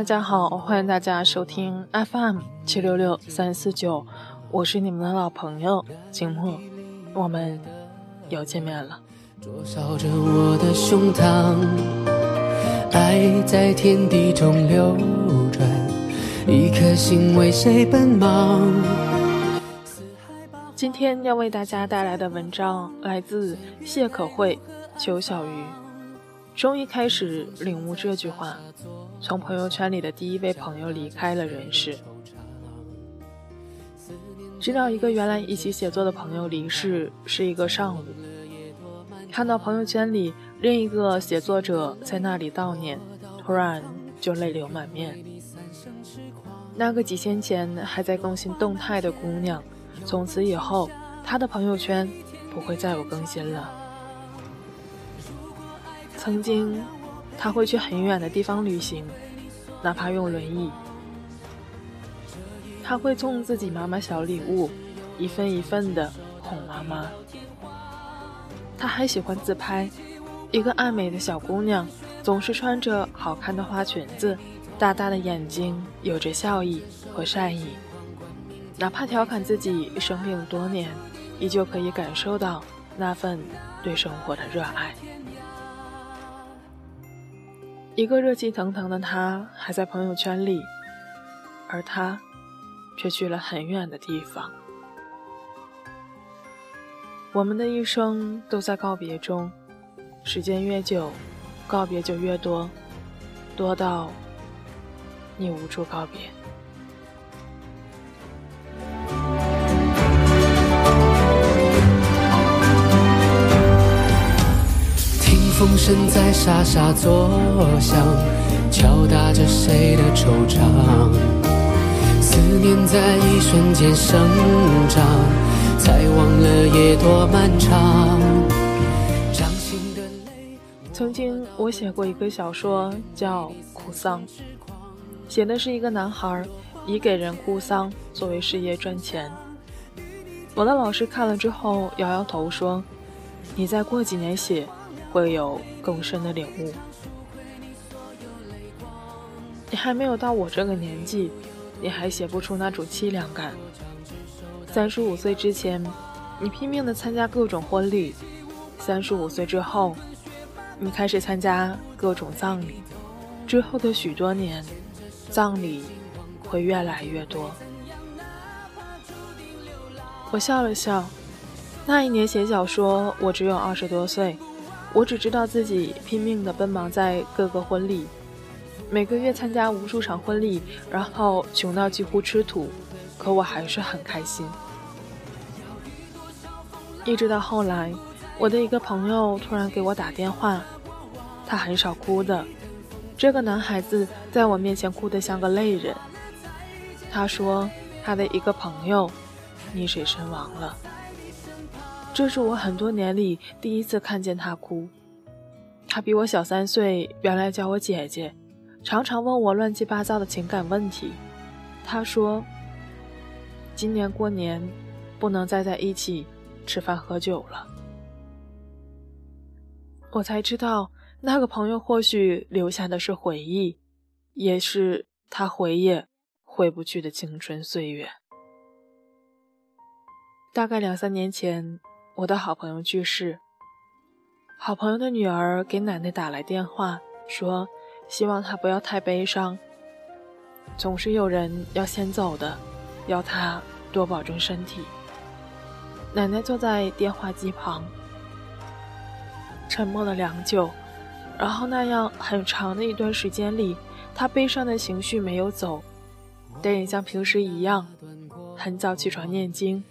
大家好，欢迎大家收听 FM 七六六三四九，我是你们的老朋友景墨，我们又见面了。灼烧着我的胸膛，爱在天地中流转，一颗心为谁奔忙？今天要为大家带来的文章来自谢可慧、邱小鱼。终于开始领悟这句话，从朋友圈里的第一位朋友离开了人世。知道一个原来一起写作的朋友离世是一个上午，看到朋友圈里另一个写作者在那里悼念，突然就泪流满面。那个几天前还在更新动态的姑娘，从此以后她的朋友圈不会再有更新了。曾经，他会去很远的地方旅行，哪怕用轮椅。他会送自己妈妈小礼物，一份一份的哄妈妈。他还喜欢自拍，一个爱美的小姑娘，总是穿着好看的花裙子，大大的眼睛有着笑意和善意。哪怕调侃自己生病多年，依旧可以感受到那份对生活的热爱。一个热气腾腾的他还在朋友圈里，而他却去了很远的地方。我们的一生都在告别中，时间越久，告别就越多，多到你无处告别。风声在沙沙作响，敲打着谁的惆怅。思念在一瞬间生长，才忘了夜多漫长。掌心的泪。曾经我写过一个小说叫《哭丧》，写的是一个男孩以给人哭丧作为事业赚钱。我的老师看了之后摇摇头说：“你再过几年写。”会有更深的领悟。你还没有到我这个年纪，你还写不出那种凄凉感。三十五岁之前，你拼命的参加各种婚礼；三十五岁之后，你开始参加各种葬礼。之后的许多年，葬礼会越来越多。我笑了笑，那一年写小说，我只有二十多岁。我只知道自己拼命地奔忙在各个婚礼，每个月参加无数场婚礼，然后穷到几乎吃土，可我还是很开心。一直到后来，我的一个朋友突然给我打电话，他很少哭的，这个男孩子在我面前哭得像个泪人。他说他的一个朋友溺水身亡了。这是我很多年里第一次看见他哭。他比我小三岁，原来叫我姐姐，常常问我乱七八糟的情感问题。他说：“今年过年不能再在一起吃饭喝酒了。”我才知道，那个朋友或许留下的是回忆，也是他回也回不去的青春岁月。大概两三年前。我的好朋友去世，好朋友的女儿给奶奶打来电话，说希望她不要太悲伤。总是有人要先走的，要她多保重身体。奶奶坐在电话机旁，沉默了良久，然后那样很长的一段时间里，她悲伤的情绪没有走，但也像平时一样，很早起床念经，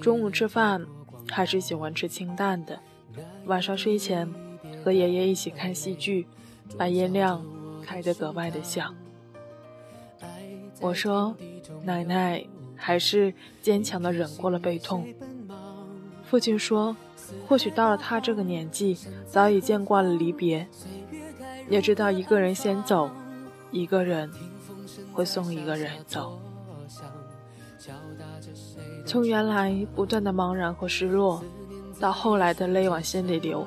中午吃饭。还是喜欢吃清淡的。晚上睡前和爷爷一起看戏剧，把音量开得格外的响。我说：“奶奶还是坚强的忍过了悲痛。”父亲说：“或许到了他这个年纪，早已见惯了离别，也知道一个人先走，一个人会送一个人走。”从原来不断的茫然和失落，到后来的泪往心里流，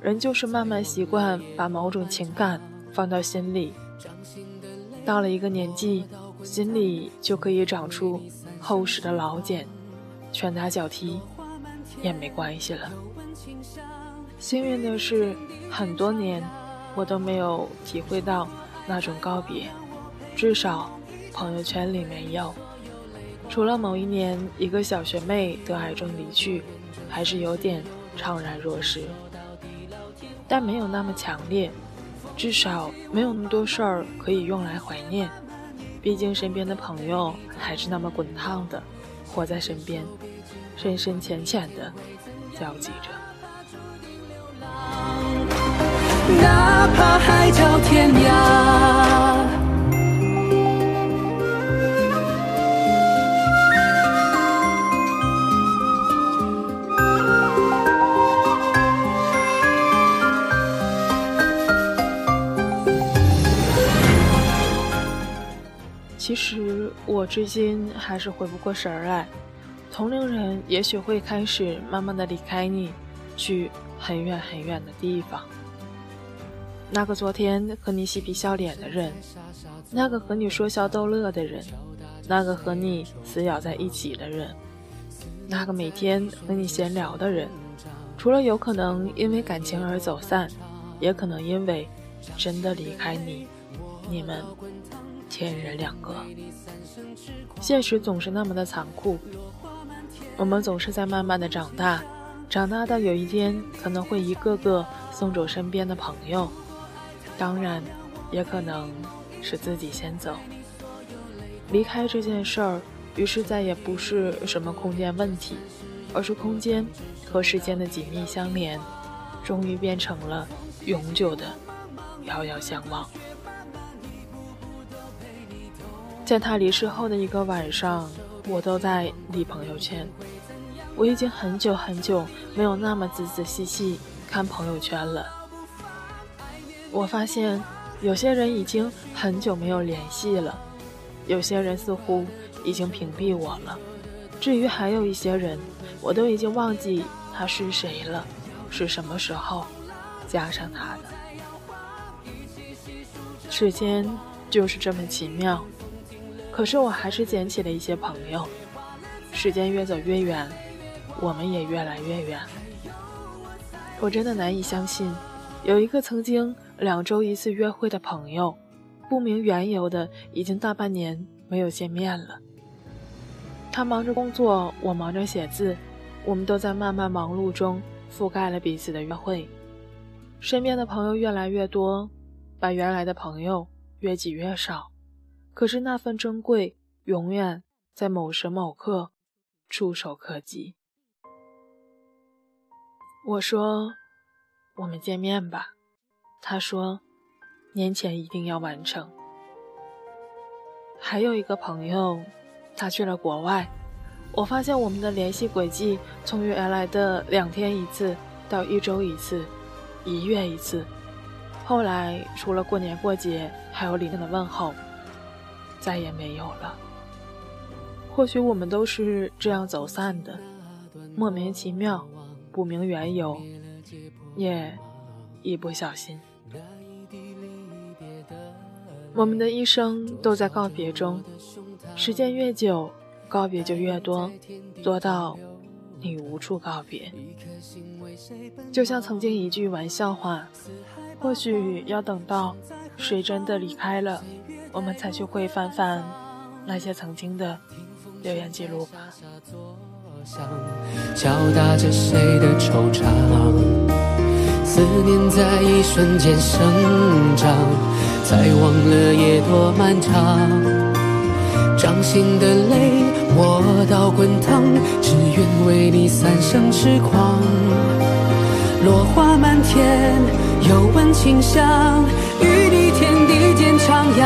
人就是慢慢习惯把某种情感放到心里，到了一个年纪，心里就可以长出厚实的老茧，拳打脚踢也没关系了。幸运的是，很多年我都没有体会到那种告别，至少朋友圈里没有。除了某一年一个小学妹得癌症离去，还是有点怅然若失，但没有那么强烈。至少没有那么多事儿可以用来怀念，毕竟身边的朋友还是那么滚烫的，活在身边，深深浅浅的交集着。哪怕海角天涯。其实我至今还是回不过神儿来，同龄人也许会开始慢慢的离开你，去很远很远的地方。那个昨天和你嬉皮笑脸的人，那个和你说笑逗乐的人，那个和你死咬在一起的人，那个每天和你闲聊的人，除了有可能因为感情而走散，也可能因为真的离开你，你们。天人两隔，现实总是那么的残酷。我们总是在慢慢的长大，长大到有一天可能会一个个送走身边的朋友，当然，也可能是自己先走。离开这件事儿，于是再也不是什么空间问题，而是空间和时间的紧密相连，终于变成了永久的遥遥相望。在他离世后的一个晚上，我都在理朋友圈。我已经很久很久没有那么仔仔细细看朋友圈了。我发现有些人已经很久没有联系了，有些人似乎已经屏蔽我了。至于还有一些人，我都已经忘记他是谁了，是什么时候加上他的。时间就是这么奇妙。可是我还是捡起了一些朋友，时间越走越远，我们也越来越远。我真的难以相信，有一个曾经两周一次约会的朋友，不明缘由的已经大半年没有见面了。他忙着工作，我忙着写字，我们都在慢慢忙碌中覆盖了彼此的约会。身边的朋友越来越多，把原来的朋友越挤越少。可是那份珍贵，永远在某时某刻触手可及。我说：“我们见面吧。”他说：“年前一定要完成。”还有一个朋友，他去了国外。我发现我们的联系轨迹从原来的两天一次到一周一次、一月一次，后来除了过年过节，还有礼貌的问候。再也没有了。或许我们都是这样走散的，莫名其妙，不明缘由，也一不小心。我们的一生都在告别中，时间越久，告别就越多，多到你无处告别。就像曾经一句玩笑话，或许要等到谁真的离开了。我们才去会翻翻那些曾经的留言记录吧。敲打着谁的惆怅，思念在一瞬间生长，才忘了夜多漫长。掌心的泪我到滚烫，只愿为你三生痴狂。落花满天，又闻清香，与你徜徉。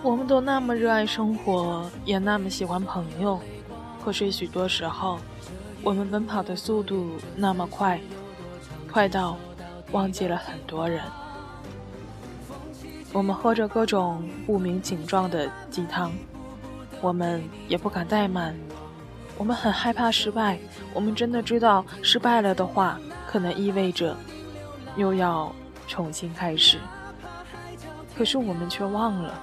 我们都那么热爱生活，也那么喜欢朋友，可是许多时候，我们奔跑的速度那么快，快到忘记了很多人。我们喝着各种不明景状的鸡汤，我们也不敢怠慢。我们很害怕失败，我们真的知道失败了的话，可能意味着又要重新开始。可是我们却忘了，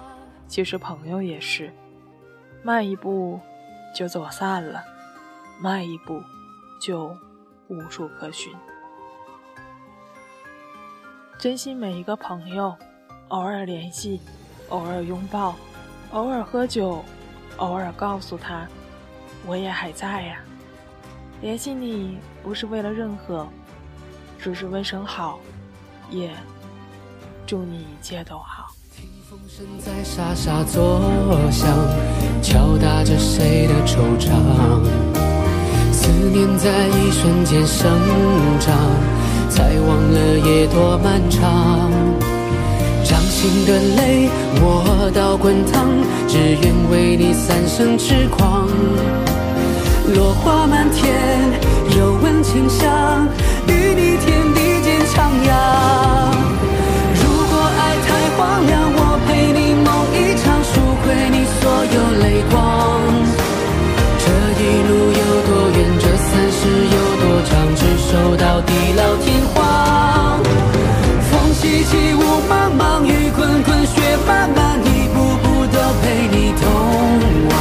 其实朋友也是，迈一步就走散了，迈一步就无处可寻。珍惜每一个朋友，偶尔联系，偶尔拥抱，偶尔喝酒，偶尔告诉他，我也还在呀。联系你不是为了任何，只是问声好，也祝你一切都好。听风声在沙沙作响，敲打着谁的惆怅，思念在一瞬间生长。才忘了夜多漫长，掌心的泪握到滚烫，只愿为你三生痴狂。落花满天，柔吻清香，与你荡漾如果爱太荒凉我陪你梦一场赎回你所有泪光这一路有多远这三世有多长执手到地老天荒。风凄凄雾茫茫雨滚滚雪漫漫一步步都陪你同往。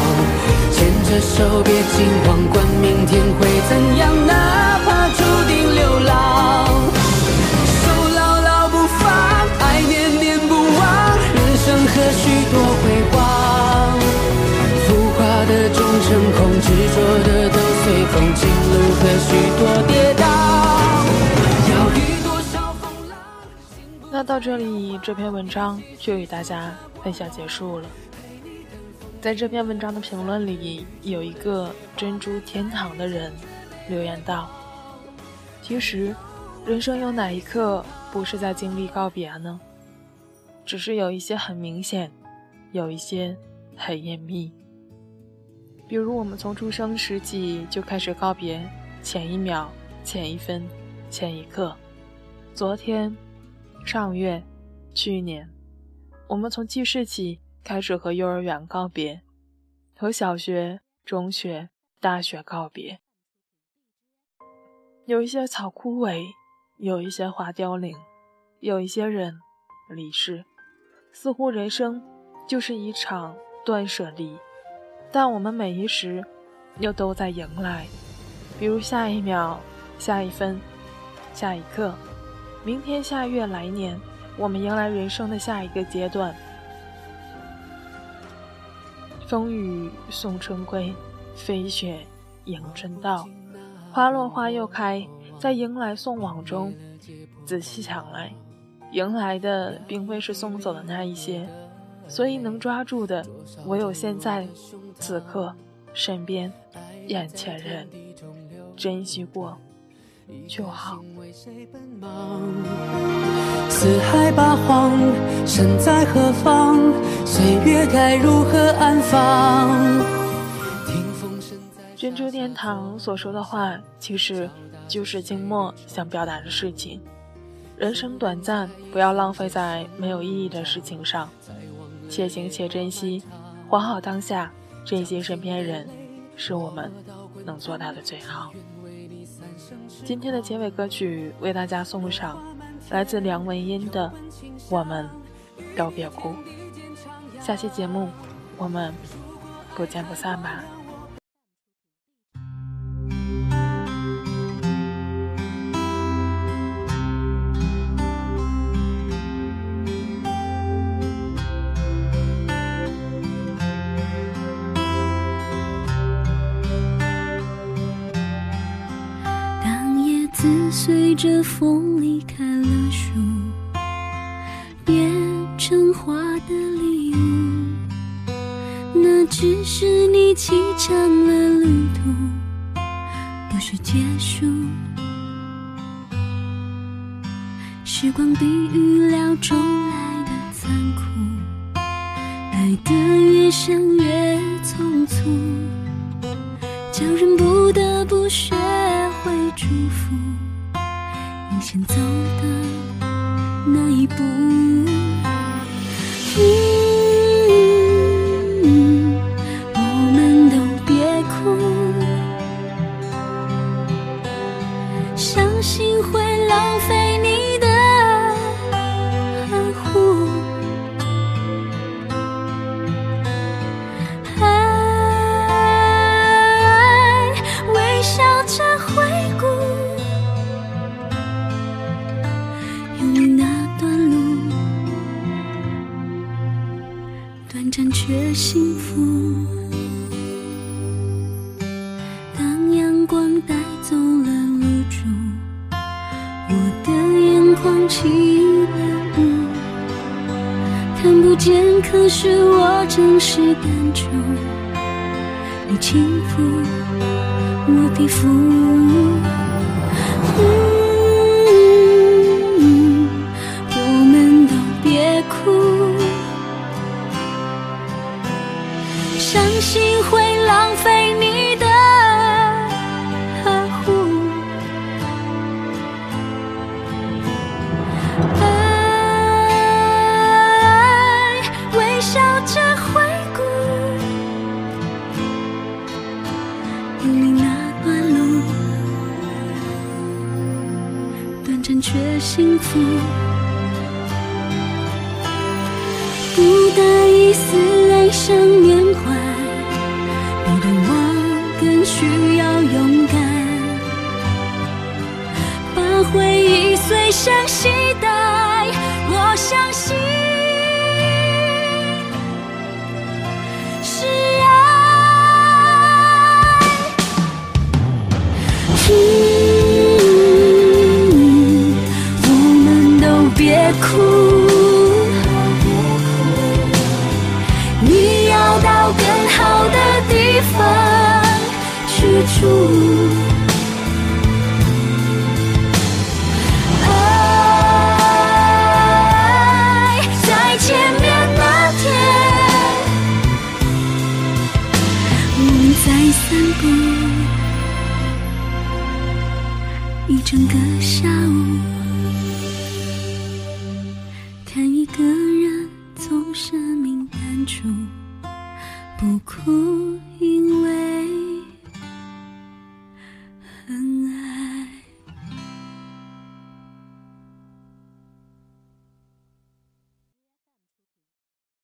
牵着手别惊慌到这里，这篇文章就与大家分享结束了。在这篇文章的评论里，有一个珍珠天堂的人留言道：“其实，人生有哪一刻不是在经历告别呢？只是有一些很明显，有一些很隐秘。比如，我们从出生时起就开始告别前一秒、前一分、前一刻。昨天、上月、去年，我们从记事起。”开始和幼儿园告别，和小学、中学、大学告别。有一些草枯萎，有一些花凋零，有一些人离世。似乎人生就是一场断舍离，但我们每一时又都在迎来。比如下一秒、下一分、下一刻，明天、下月、来年，我们迎来人生的下一个阶段。风雨送春归，飞雪迎春到，花落花又开，在迎来送往中，仔细想来，迎来的并非是送走的那一些，所以能抓住的唯有现在、此刻、身边、眼前人，珍惜过。就好。四海八荒，身在何方？岁月该如何安放？珍珠殿堂所说的话，其实就是静默想表达的事情。人生短暂，不要浪费在没有意义的事情上，且行且珍惜，活好当下，珍惜身边人，是我们能做到的最好。今天的结尾歌曲为大家送上。来自梁文音的《我们都别哭》，下期节目我们不见不散吧。随着风离开了树，变成花的礼物。那。只是你启程了旅途，不是结束。时光比预料中来的残酷，爱得越深越匆促，叫人不走的那一步。短暂却幸福。当阳光带走了露珠，我的眼眶起了雾，看不见，可是我真实感触。你轻抚我皮肤。浪费你的呵护。爱微笑着回顾，有你那段路，短暂却幸福。不带一丝哀伤缅怀，回忆随身携带，我相信是爱。嗯，我们都别哭。你要到更好的地方去住。